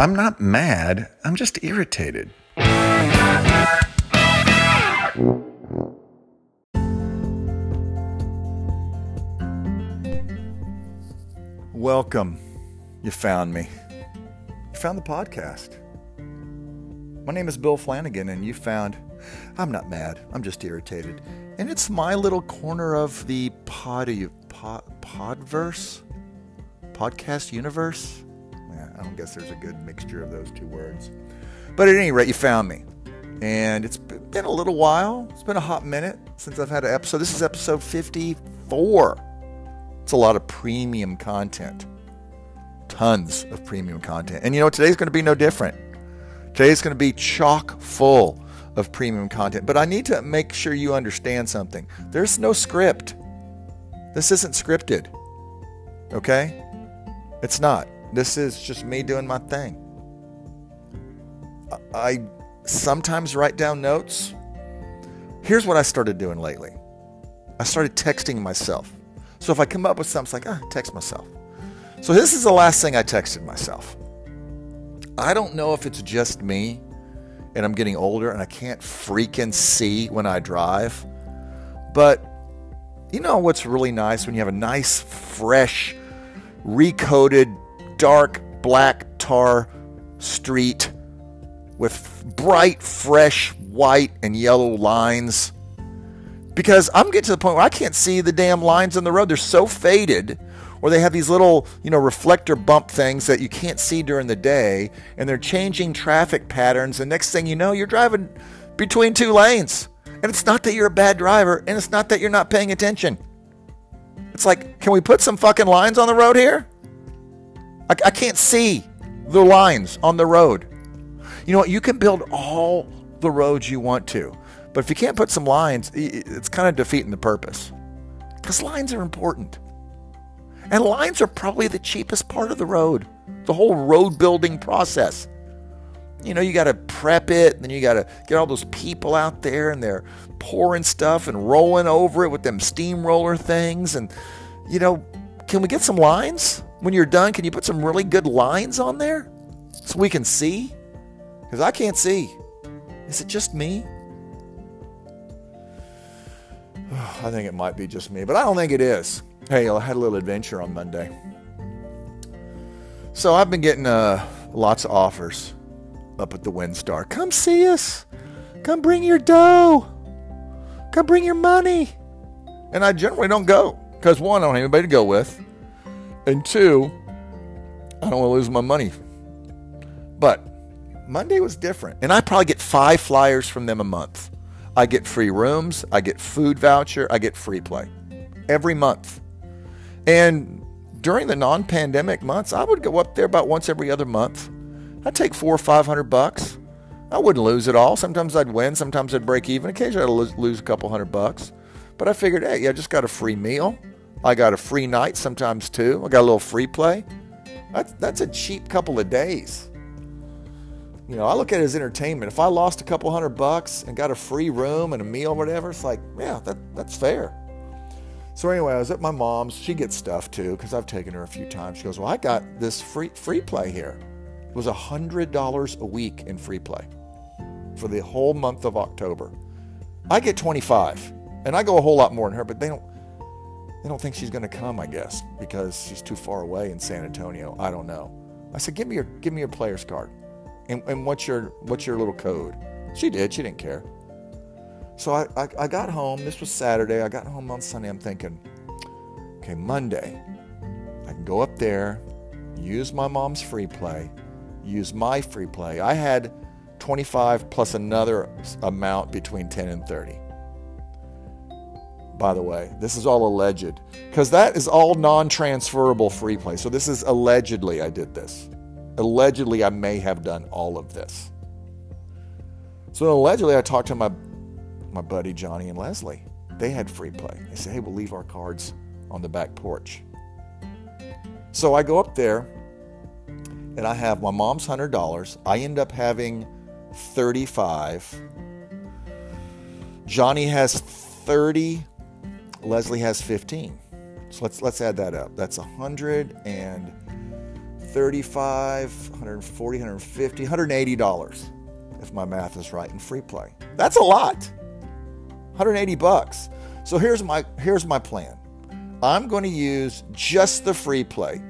I'm not mad, I'm just irritated. Welcome. You found me. You found the podcast. My name is Bill Flanagan, and you found I'm not mad, I'm just irritated. And it's my little corner of the pod, pod podverse? Podcast universe? I don't guess there's a good mixture of those two words. But at any rate, you found me. And it's been a little while. It's been a hot minute since I've had an episode. This is episode 54. It's a lot of premium content. Tons of premium content. And you know, today's going to be no different. Today's going to be chock full of premium content. But I need to make sure you understand something. There's no script. This isn't scripted. Okay? It's not. This is just me doing my thing. I sometimes write down notes. Here's what I started doing lately I started texting myself. So if I come up with something, it's like, ah, text myself. So this is the last thing I texted myself. I don't know if it's just me and I'm getting older and I can't freaking see when I drive, but you know what's really nice when you have a nice, fresh, recoated, dark black tar street with bright, fresh white and yellow lines. Because I'm getting to the point where I can't see the damn lines on the road. They're so faded, or they have these little, you know, reflector bump things that you can't see during the day, and they're changing traffic patterns. And next thing you know, you're driving between two lanes. And it's not that you're a bad driver, and it's not that you're not paying attention. It's like, can we put some fucking lines on the road here? I, I can't see the lines on the road. You know what? You can build all the roads you want to, but if you can't put some lines, it's kind of defeating the purpose. Because lines are important. And lines are probably the cheapest part of the road, the whole road building process. You know, you got to prep it, and then you got to get all those people out there and they're pouring stuff and rolling over it with them steamroller things. And, you know, can we get some lines? When you're done, can you put some really good lines on there so we can see? Because I can't see. Is it just me? I think it might be just me, but I don't think it is. Hey, I had a little adventure on Monday. So I've been getting uh, lots of offers up at the WinStar. Come see us. Come bring your dough. Come bring your money. And I generally don't go because one, I don't have anybody to go with. And two, I don't want to lose my money. But Monday was different. And I probably get five flyers from them a month. I get free rooms, I get food voucher, I get free play every month. And during the non pandemic months, I would go up there about once every other month I'd take four or five hundred bucks. I wouldn't lose it all. Sometimes I'd win, sometimes I'd break even. Occasionally I'd lose, lose a couple hundred bucks. But I figured, hey, I just got a free meal. I got a free night sometimes too. I got a little free play. That's, that's a cheap couple of days. You know, I look at it as entertainment. If I lost a couple hundred bucks and got a free room and a meal, whatever, it's like, yeah, that, that's fair. So anyway, I was at my mom's. She gets stuff too because I've taken her a few times. She goes, "Well, I got this free free play here." It was $100 a week in free play for the whole month of October. I get 25 and I go a whole lot more than her, but they don't they don't think she's going to come, I guess, because she's too far away in San Antonio. I don't know. I said, "Give me your give me your player's card." And, and what's your what's your little code? She did. She didn't care. So I, I, I got home. This was Saturday. I got home on Sunday. I'm thinking, okay, Monday, I can go up there, use my mom's free play, use my free play. I had 25 plus another amount between 10 and 30. By the way, this is all alleged because that is all non transferable free play. So this is allegedly I did this. Allegedly, I may have done all of this. So allegedly, I talked to my my buddy Johnny and Leslie. They had free play. They said, "Hey, we'll leave our cards on the back porch." So I go up there and I have my mom's $100. I end up having 35. Johnny has 30. Leslie has 15. So let's let's add that up. That's 130 135, 140, 150, 180 dollars if my math is right in free play. That's a lot. 180 bucks. So here's my here's my plan. I'm going to use just the free play.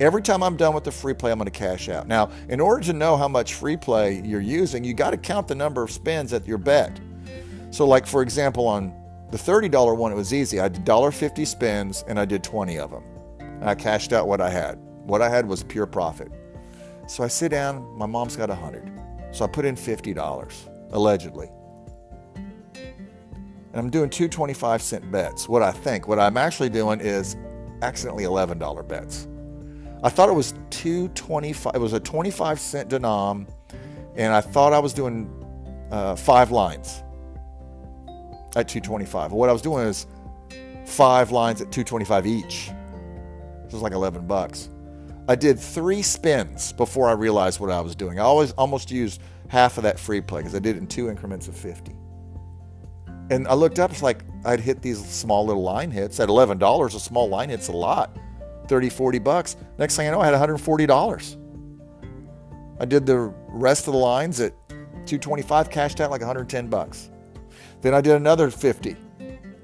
Every time I'm done with the free play, I'm going to cash out. Now, in order to know how much free play you're using, you got to count the number of spins at your bet. So, like for example, on the $30 one, it was easy. I did $1.50 spins and I did 20 of them. And I cashed out what I had. What I had was pure profit. So I sit down, my mom's got 100. So I put in $50, allegedly. And I'm doing two 25 cent bets. What I think, what I'm actually doing is accidentally $11 bets. I thought it was 225 it was a 25 cent denom and I thought I was doing uh, five lines at 225. What I was doing is five lines at 225 each. It was like 11 bucks. I did three spins before I realized what I was doing. I always almost used half of that free play because I did it in two increments of 50. And I looked up, it's like I'd hit these small little line hits at $11. A small line hit's a lot, 30, 40 bucks. Next thing I know, I had $140. I did the rest of the lines at 225, cashed out like 110 bucks. Then I did another 50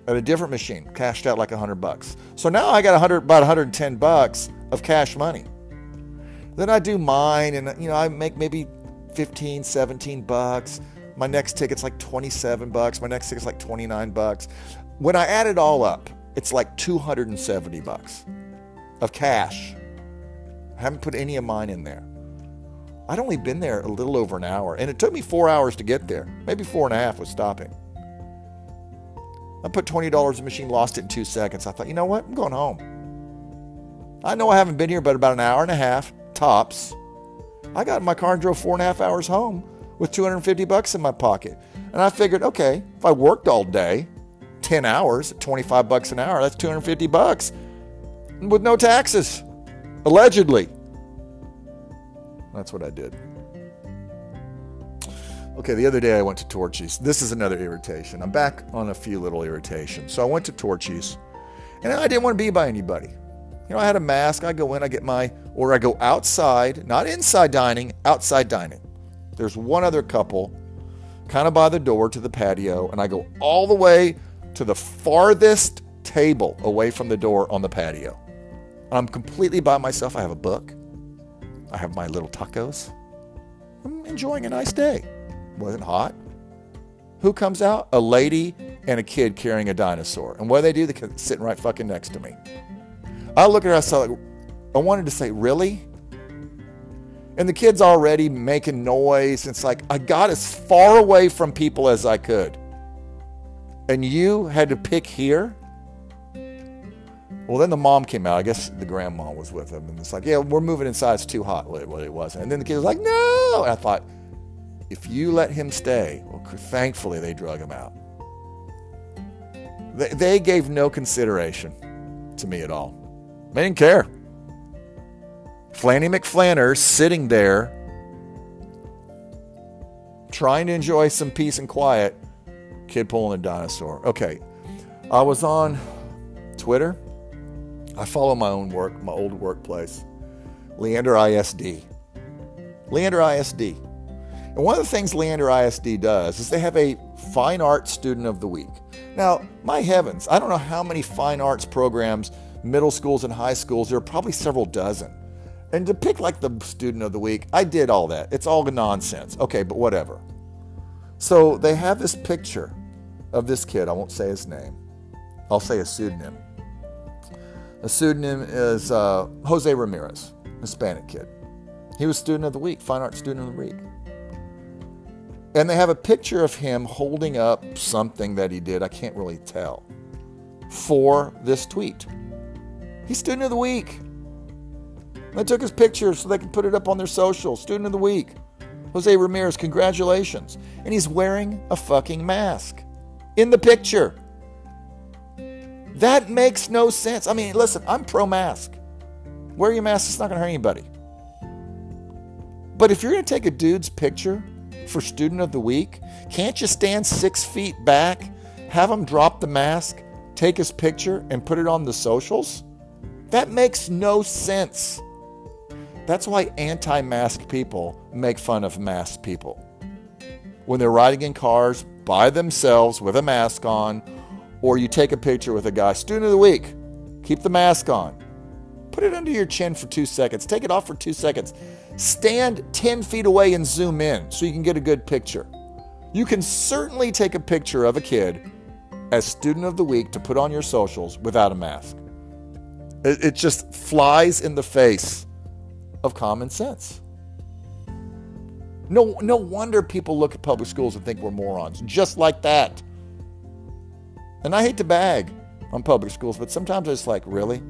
at a different machine, cashed out like 100 bucks. So now I got 100, about 110 bucks of cash money. Then I do mine and you know, I make maybe 15, 17 bucks. My next ticket's like 27 bucks. My next ticket's like 29 bucks. When I add it all up, it's like 270 bucks of cash. I haven't put any of mine in there. I'd only been there a little over an hour, and it took me four hours to get there, maybe four and a half with stopping. I put $20 in the machine, lost it in two seconds. I thought, you know what? I'm going home. I know I haven't been here but about an hour and a half, tops. I got in my car and drove four and a half hours home with 250 bucks in my pocket. And I figured, okay, if I worked all day, 10 hours, 25 bucks an hour, that's 250 bucks with no taxes, allegedly. That's what I did. Okay, the other day I went to Torchy's. This is another irritation. I'm back on a few little irritations. So I went to Torchy's, and I didn't want to be by anybody. You know, I had a mask. I go in, I get my, or I go outside, not inside dining, outside dining. There's one other couple kind of by the door to the patio, and I go all the way to the farthest table away from the door on the patio. I'm completely by myself. I have a book, I have my little tacos. I'm enjoying a nice day. Wasn't hot. Who comes out? A lady and a kid carrying a dinosaur. And what do they do? They're sitting right fucking next to me. I look at her, I saw like, I wanted to say, really? And the kid's already making noise. It's like, I got as far away from people as I could. And you had to pick here? Well, then the mom came out. I guess the grandma was with him. And it's like, yeah, we're moving inside. It's too hot. Well, it wasn't. And then the kid was like, no. And I thought, if you let him stay, well, thankfully they drug him out. They, they gave no consideration to me at all. They didn't care. Flanny McFlanner sitting there trying to enjoy some peace and quiet. Kid pulling a dinosaur. Okay. I was on Twitter. I follow my own work, my old workplace. Leander ISD. Leander ISD. And one of the things Leander ISD does is they have a fine arts student of the week. Now, my heavens, I don't know how many fine arts programs, middle schools and high schools, there are probably several dozen. And to pick like the student of the week, I did all that. It's all nonsense. Okay, but whatever. So they have this picture of this kid. I won't say his name. I'll say a pseudonym. The pseudonym is uh, Jose Ramirez, Hispanic kid. He was student of the week, fine arts student of the week. And they have a picture of him holding up something that he did, I can't really tell, for this tweet. He's Student of the Week. They took his picture so they can put it up on their social. Student of the Week. Jose Ramirez, congratulations. And he's wearing a fucking mask in the picture. That makes no sense. I mean, listen, I'm pro mask. Wear your mask, it's not going to hurt anybody. But if you're going to take a dude's picture for Student of the Week? Can't you stand six feet back, have him drop the mask, take his picture, and put it on the socials? That makes no sense. That's why anti mask people make fun of masked people. When they're riding in cars by themselves with a mask on, or you take a picture with a guy, student of the week, keep the mask on. Put it under your chin for two seconds. Take it off for two seconds. Stand 10 feet away and zoom in so you can get a good picture. You can certainly take a picture of a kid as student of the week to put on your socials without a mask. It, it just flies in the face of common sense. No, no wonder people look at public schools and think we're morons, just like that. And I hate to bag on public schools, but sometimes it's like, really?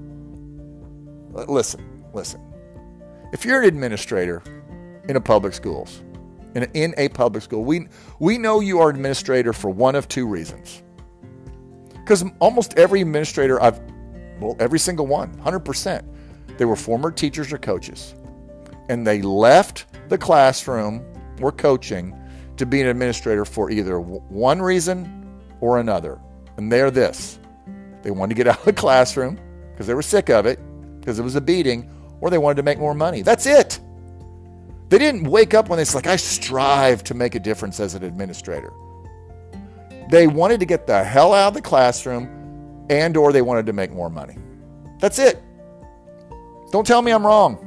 Listen, listen. If you're an administrator in a public schools, in a, in a public school, we, we know you are an administrator for one of two reasons. Because almost every administrator I've, well, every single one, 100%, they were former teachers or coaches. And they left the classroom or coaching to be an administrator for either one reason or another. And they're this they wanted to get out of the classroom because they were sick of it, because it was a beating, or they wanted to make more money. That's it. They didn't wake up when it's like, I strive to make a difference as an administrator. They wanted to get the hell out of the classroom and or they wanted to make more money. That's it. Don't tell me I'm wrong.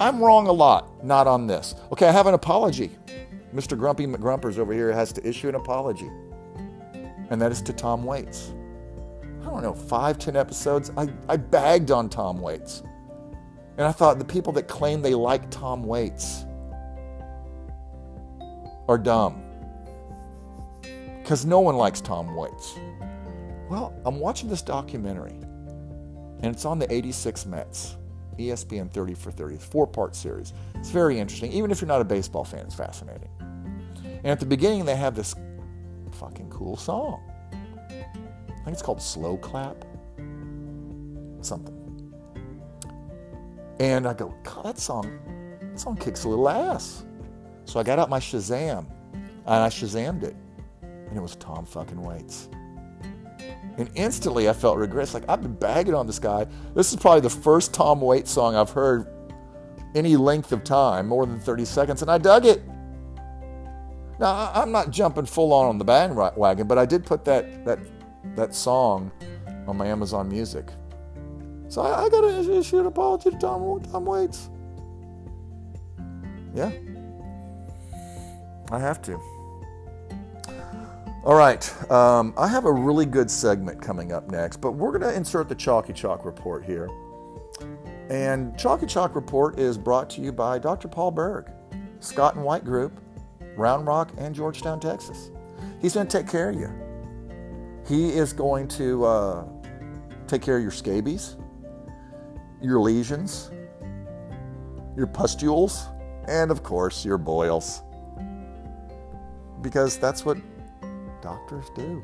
I'm wrong a lot, not on this. Okay, I have an apology. Mr. Grumpy McGrumpers over here has to issue an apology. And that is to Tom Waits. I don't know, five, ten episodes, I, I bagged on Tom Waits. And I thought the people that claim they like Tom Waits are dumb because no one likes Tom Waits. Well, I'm watching this documentary, and it's on the 86 Mets, ESPN 30 for 30, four part series. It's very interesting. Even if you're not a baseball fan, it's fascinating. And at the beginning, they have this fucking cool song. I think it's called Slow Clap. Something. And I go, God, that song, that song kicks a little ass. So I got out my Shazam and I Shazammed it and it was Tom fucking Waits. And instantly I felt regret. It's like, I've been bagging on this guy. This is probably the first Tom Waits song I've heard any length of time, more than 30 seconds, and I dug it. Now, I'm not jumping full on on the bandwagon, but I did put that, that, that song on my Amazon Music. So I, I got to issue an apology to Tom, Tom Waits. Yeah. I have to. All right, um, I have a really good segment coming up next, but we're going to insert the Chalky Chalk report here. And Chalky Chalk report is brought to you by Dr. Paul Berg, Scott and White Group, Round Rock, and Georgetown, Texas. He's going to take care of you. He is going to uh, take care of your scabies, your lesions, your pustules, and of course, your boils. Because that's what doctors do.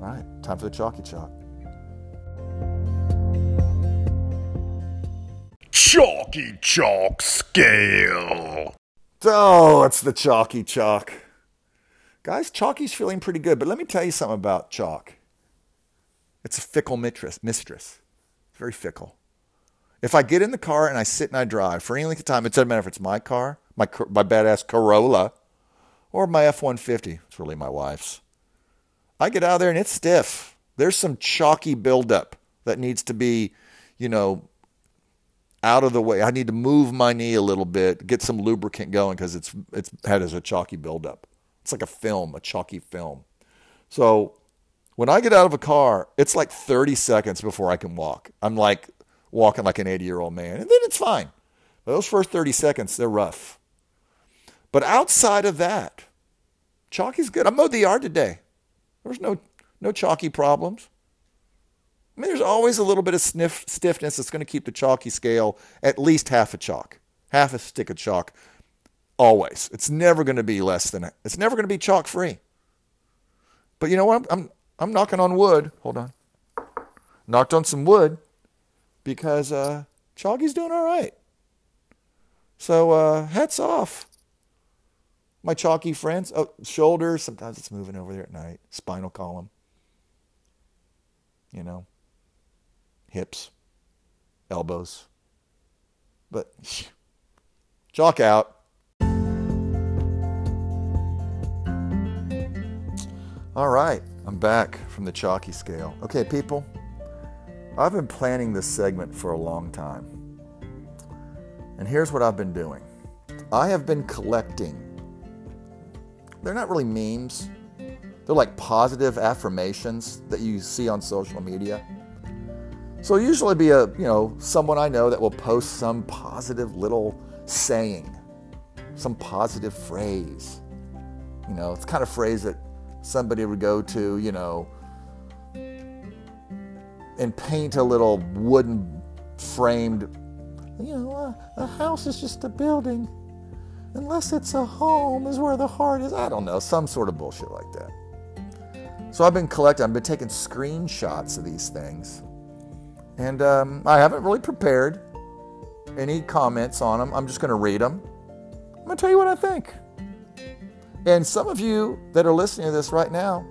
All right, time for the chalky chalk. Chalky chalk scale. Oh, it's the chalky chalk. Guys, chalky's feeling pretty good, but let me tell you something about chalk. It's a fickle mistress. Mistress, very fickle. If I get in the car and I sit and I drive for any length of time, it doesn't matter if it's my car, my my badass Corolla, or my F 150. It's really my wife's. I get out of there and it's stiff. There's some chalky buildup that needs to be, you know, out of the way. I need to move my knee a little bit, get some lubricant going because it's it's had as a chalky buildup. It's like a film, a chalky film. So when I get out of a car, it's like 30 seconds before I can walk. I'm like walking like an 80 year old man, and then it's fine. But those first 30 seconds, they're rough. But outside of that, chalky's good. I mowed the yard today. There was no no chalky problems. I mean, there's always a little bit of sniff, stiffness that's going to keep the chalky scale at least half a chalk, half a stick of chalk. Always. It's never going to be less than it. it's never going to be chalk free. But you know what? I'm, I'm I'm knocking on wood. Hold on. Knocked on some wood because uh, chalky's doing all right. So uh, hats off my chalky friends. Oh, shoulders. Sometimes it's moving over there at night. Spinal column. You know. Hips. Elbows. But chalk out. All right, I'm back from the chalky scale. Okay, people, I've been planning this segment for a long time. And here's what I've been doing I have been collecting, they're not really memes, they're like positive affirmations that you see on social media. So it'll usually be a, you know, someone I know that will post some positive little saying, some positive phrase. You know, it's kind of phrase that somebody would go to, you know, and paint a little wooden framed, you know, a, a house is just a building. Unless it's a home is where the heart is. I don't know, some sort of bullshit like that. So I've been collecting, I've been taking screenshots of these things. And um, I haven't really prepared any comments on them. I'm just going to read them. I'm going to tell you what I think. And some of you that are listening to this right now,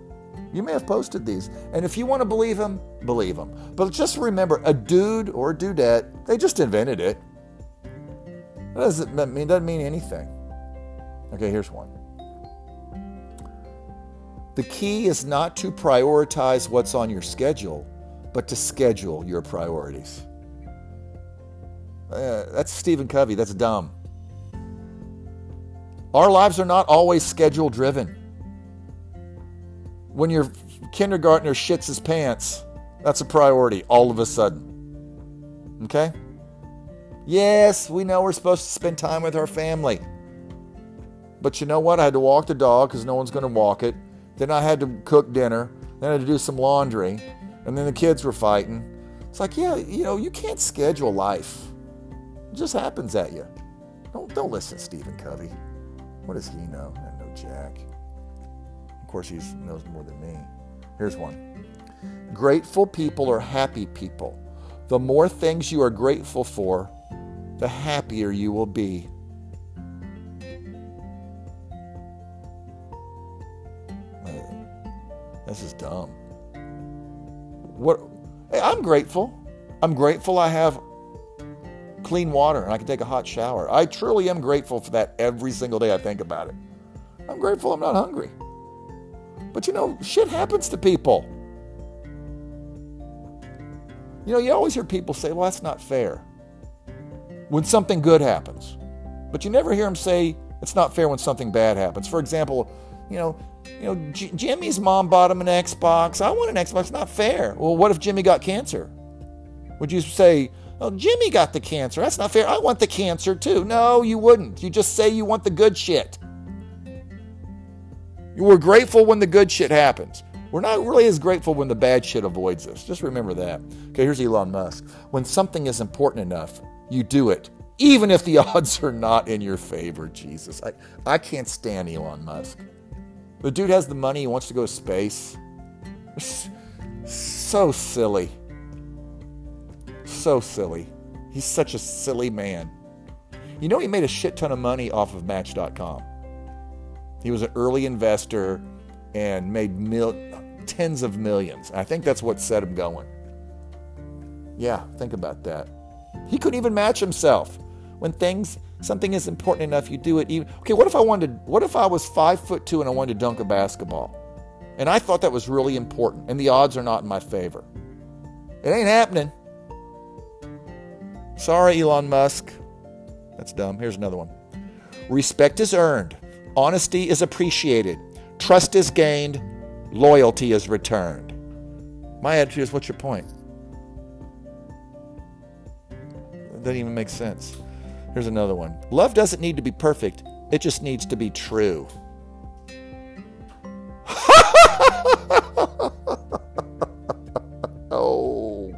you may have posted these. And if you want to believe them, believe them. But just remember, a dude or a dudette, they just invented it. That doesn't mean, doesn't mean anything. Okay, here's one. The key is not to prioritize what's on your schedule, but to schedule your priorities. Uh, that's Stephen Covey. That's dumb. Our lives are not always schedule driven. When your kindergartner shits his pants, that's a priority all of a sudden. Okay? Yes, we know we're supposed to spend time with our family. But you know what? I had to walk the dog because no one's going to walk it. Then I had to cook dinner. Then I had to do some laundry. And then the kids were fighting. It's like, yeah, you know, you can't schedule life. It just happens at you. Don't, don't listen to Stephen Covey. What does he know? I know Jack. Of course, he knows more than me. Here's one Grateful people are happy people. The more things you are grateful for, the happier you will be. This is dumb. What? Hey, I'm grateful. I'm grateful I have clean water and I can take a hot shower. I truly am grateful for that every single day I think about it. I'm grateful I'm not hungry. But you know, shit happens to people. You know, you always hear people say, well, that's not fair when something good happens. But you never hear them say it's not fair when something bad happens. For example, you know, you know, J- Jimmy's mom bought him an Xbox. I want an Xbox. Not fair. Well, what if Jimmy got cancer? Would you say, oh, Jimmy got the cancer? That's not fair. I want the cancer too. No, you wouldn't. You just say you want the good shit. You were grateful when the good shit happens. We're not really as grateful when the bad shit avoids us. Just remember that. Okay, here's Elon Musk. When something is important enough, you do it, even if the odds are not in your favor. Jesus, I, I can't stand Elon Musk. The dude has the money, he wants to go to space. So silly. So silly. He's such a silly man. You know, he made a shit ton of money off of Match.com. He was an early investor and made mil- tens of millions. I think that's what set him going. Yeah, think about that. He couldn't even match himself. When things something is important enough, you do it even okay, what if I wanted what if I was five foot two and I wanted to dunk a basketball? And I thought that was really important, and the odds are not in my favor. It ain't happening. Sorry, Elon Musk. That's dumb. Here's another one. Respect is earned. Honesty is appreciated. Trust is gained. Loyalty is returned. My attitude is what's your point? It doesn't even make sense. Here's another one. Love doesn't need to be perfect, it just needs to be true. oh.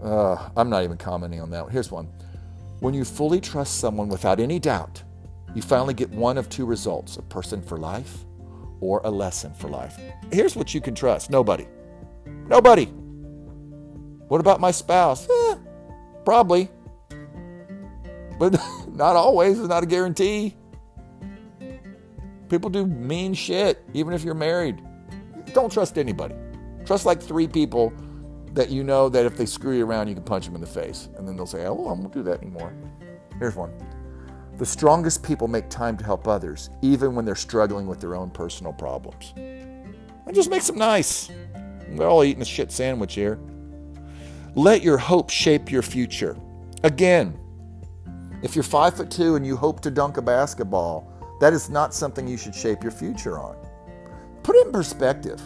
Uh, I'm not even commenting on that. Here's one. When you fully trust someone without any doubt, you finally get one of two results a person for life or a lesson for life. Here's what you can trust nobody. Nobody. What about my spouse? Eh, probably. But not always, it's not a guarantee. People do mean shit, even if you're married. Don't trust anybody. Trust like three people that you know that if they screw you around, you can punch them in the face. And then they'll say, oh, I won't do that anymore. Here's one. The strongest people make time to help others, even when they're struggling with their own personal problems. It just makes them nice. We're all eating a shit sandwich here. Let your hope shape your future. Again, if you're five foot two and you hope to dunk a basketball, that is not something you should shape your future on. Put it in perspective.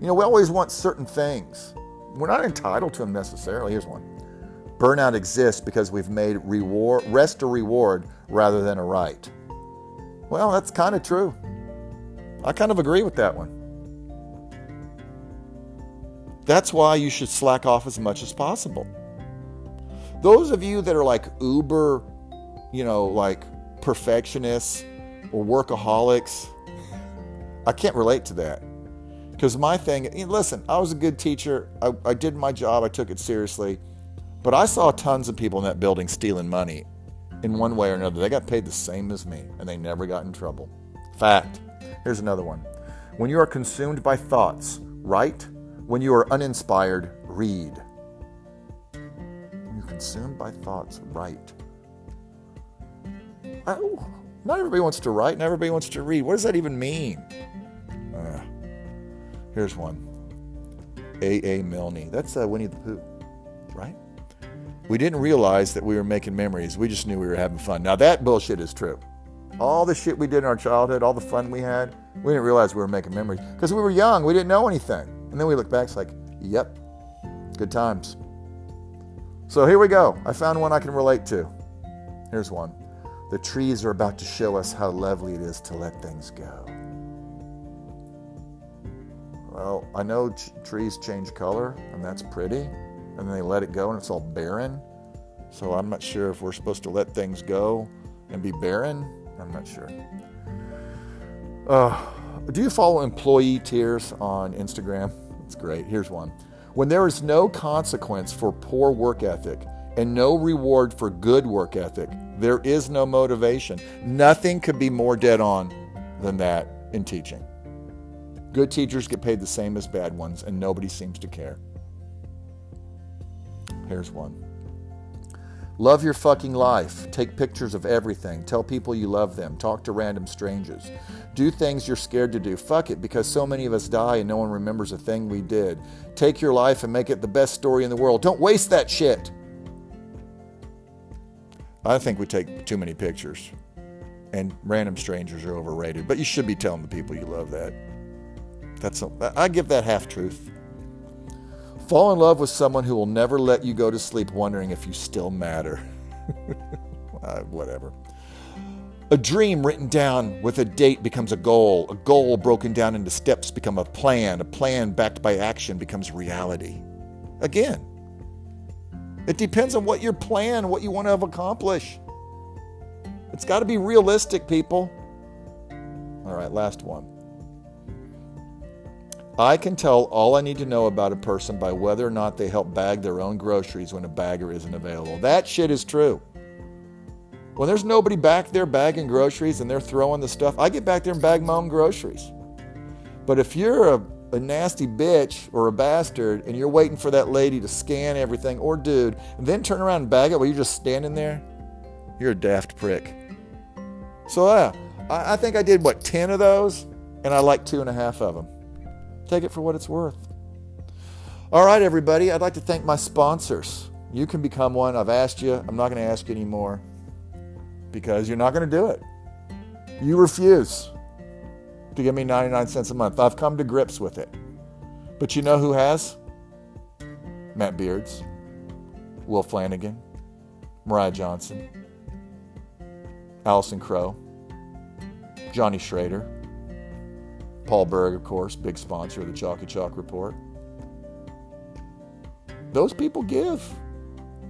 You know, we always want certain things. We're not entitled to them necessarily. Here's one. Burnout exists because we've made reward, rest a reward rather than a right. Well, that's kind of true. I kind of agree with that one. That's why you should slack off as much as possible. Those of you that are like uber, you know, like perfectionists or workaholics, I can't relate to that. Because my thing, eh, listen, I was a good teacher. I, I did my job, I took it seriously. But I saw tons of people in that building stealing money in one way or another. They got paid the same as me and they never got in trouble. Fact. Here's another one. When you are consumed by thoughts, write. When you are uninspired, read. Consumed by thoughts, write. Not everybody wants to write, not everybody wants to read. What does that even mean? Uh, here's one. A.A. Milne. That's uh, Winnie the Pooh, right? We didn't realize that we were making memories. We just knew we were having fun. Now, that bullshit is true. All the shit we did in our childhood, all the fun we had, we didn't realize we were making memories because we were young. We didn't know anything. And then we look back, it's like, yep, good times. So here we go. I found one I can relate to. Here's one. The trees are about to show us how lovely it is to let things go. Well, I know ch- trees change color, and that's pretty and then they let it go and it's all barren. So I'm not sure if we're supposed to let things go and be barren. I'm not sure. Uh, do you follow employee tears on Instagram? It's great. Here's one. When there is no consequence for poor work ethic and no reward for good work ethic, there is no motivation. Nothing could be more dead on than that in teaching. Good teachers get paid the same as bad ones, and nobody seems to care. Here's one. Love your fucking life. Take pictures of everything. Tell people you love them. Talk to random strangers. Do things you're scared to do. Fuck it, because so many of us die and no one remembers a thing we did. Take your life and make it the best story in the world. Don't waste that shit. I think we take too many pictures. And random strangers are overrated. But you should be telling the people you love that. That's a, I give that half truth. Fall in love with someone who will never let you go to sleep wondering if you still matter. uh, whatever. A dream written down with a date becomes a goal. A goal broken down into steps become a plan. A plan backed by action becomes reality. Again, it depends on what your plan, what you want to accomplish. It's got to be realistic, people. All right, last one. I can tell all I need to know about a person by whether or not they help bag their own groceries when a bagger isn't available. That shit is true. When there's nobody back there bagging groceries and they're throwing the stuff, I get back there and bag my own groceries. But if you're a, a nasty bitch or a bastard and you're waiting for that lady to scan everything or dude and then turn around and bag it while you're just standing there, you're a daft prick. So, yeah, I, I think I did, what, 10 of those? And I like two and a half of them. Take it for what it's worth. All right, everybody, I'd like to thank my sponsors. You can become one. I've asked you. I'm not going to ask you anymore because you're not going to do it. You refuse to give me 99 cents a month. I've come to grips with it. But you know who has? Matt Beards, Will Flanagan, Mariah Johnson, Allison Crow, Johnny Schrader, Paul Berg, of course, big sponsor of the Chalky Chalk Report. Those people give.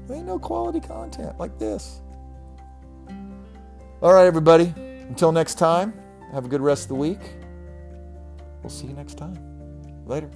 They know quality content like this. All right, everybody. Until next time, have a good rest of the week. We'll see you next time. Later.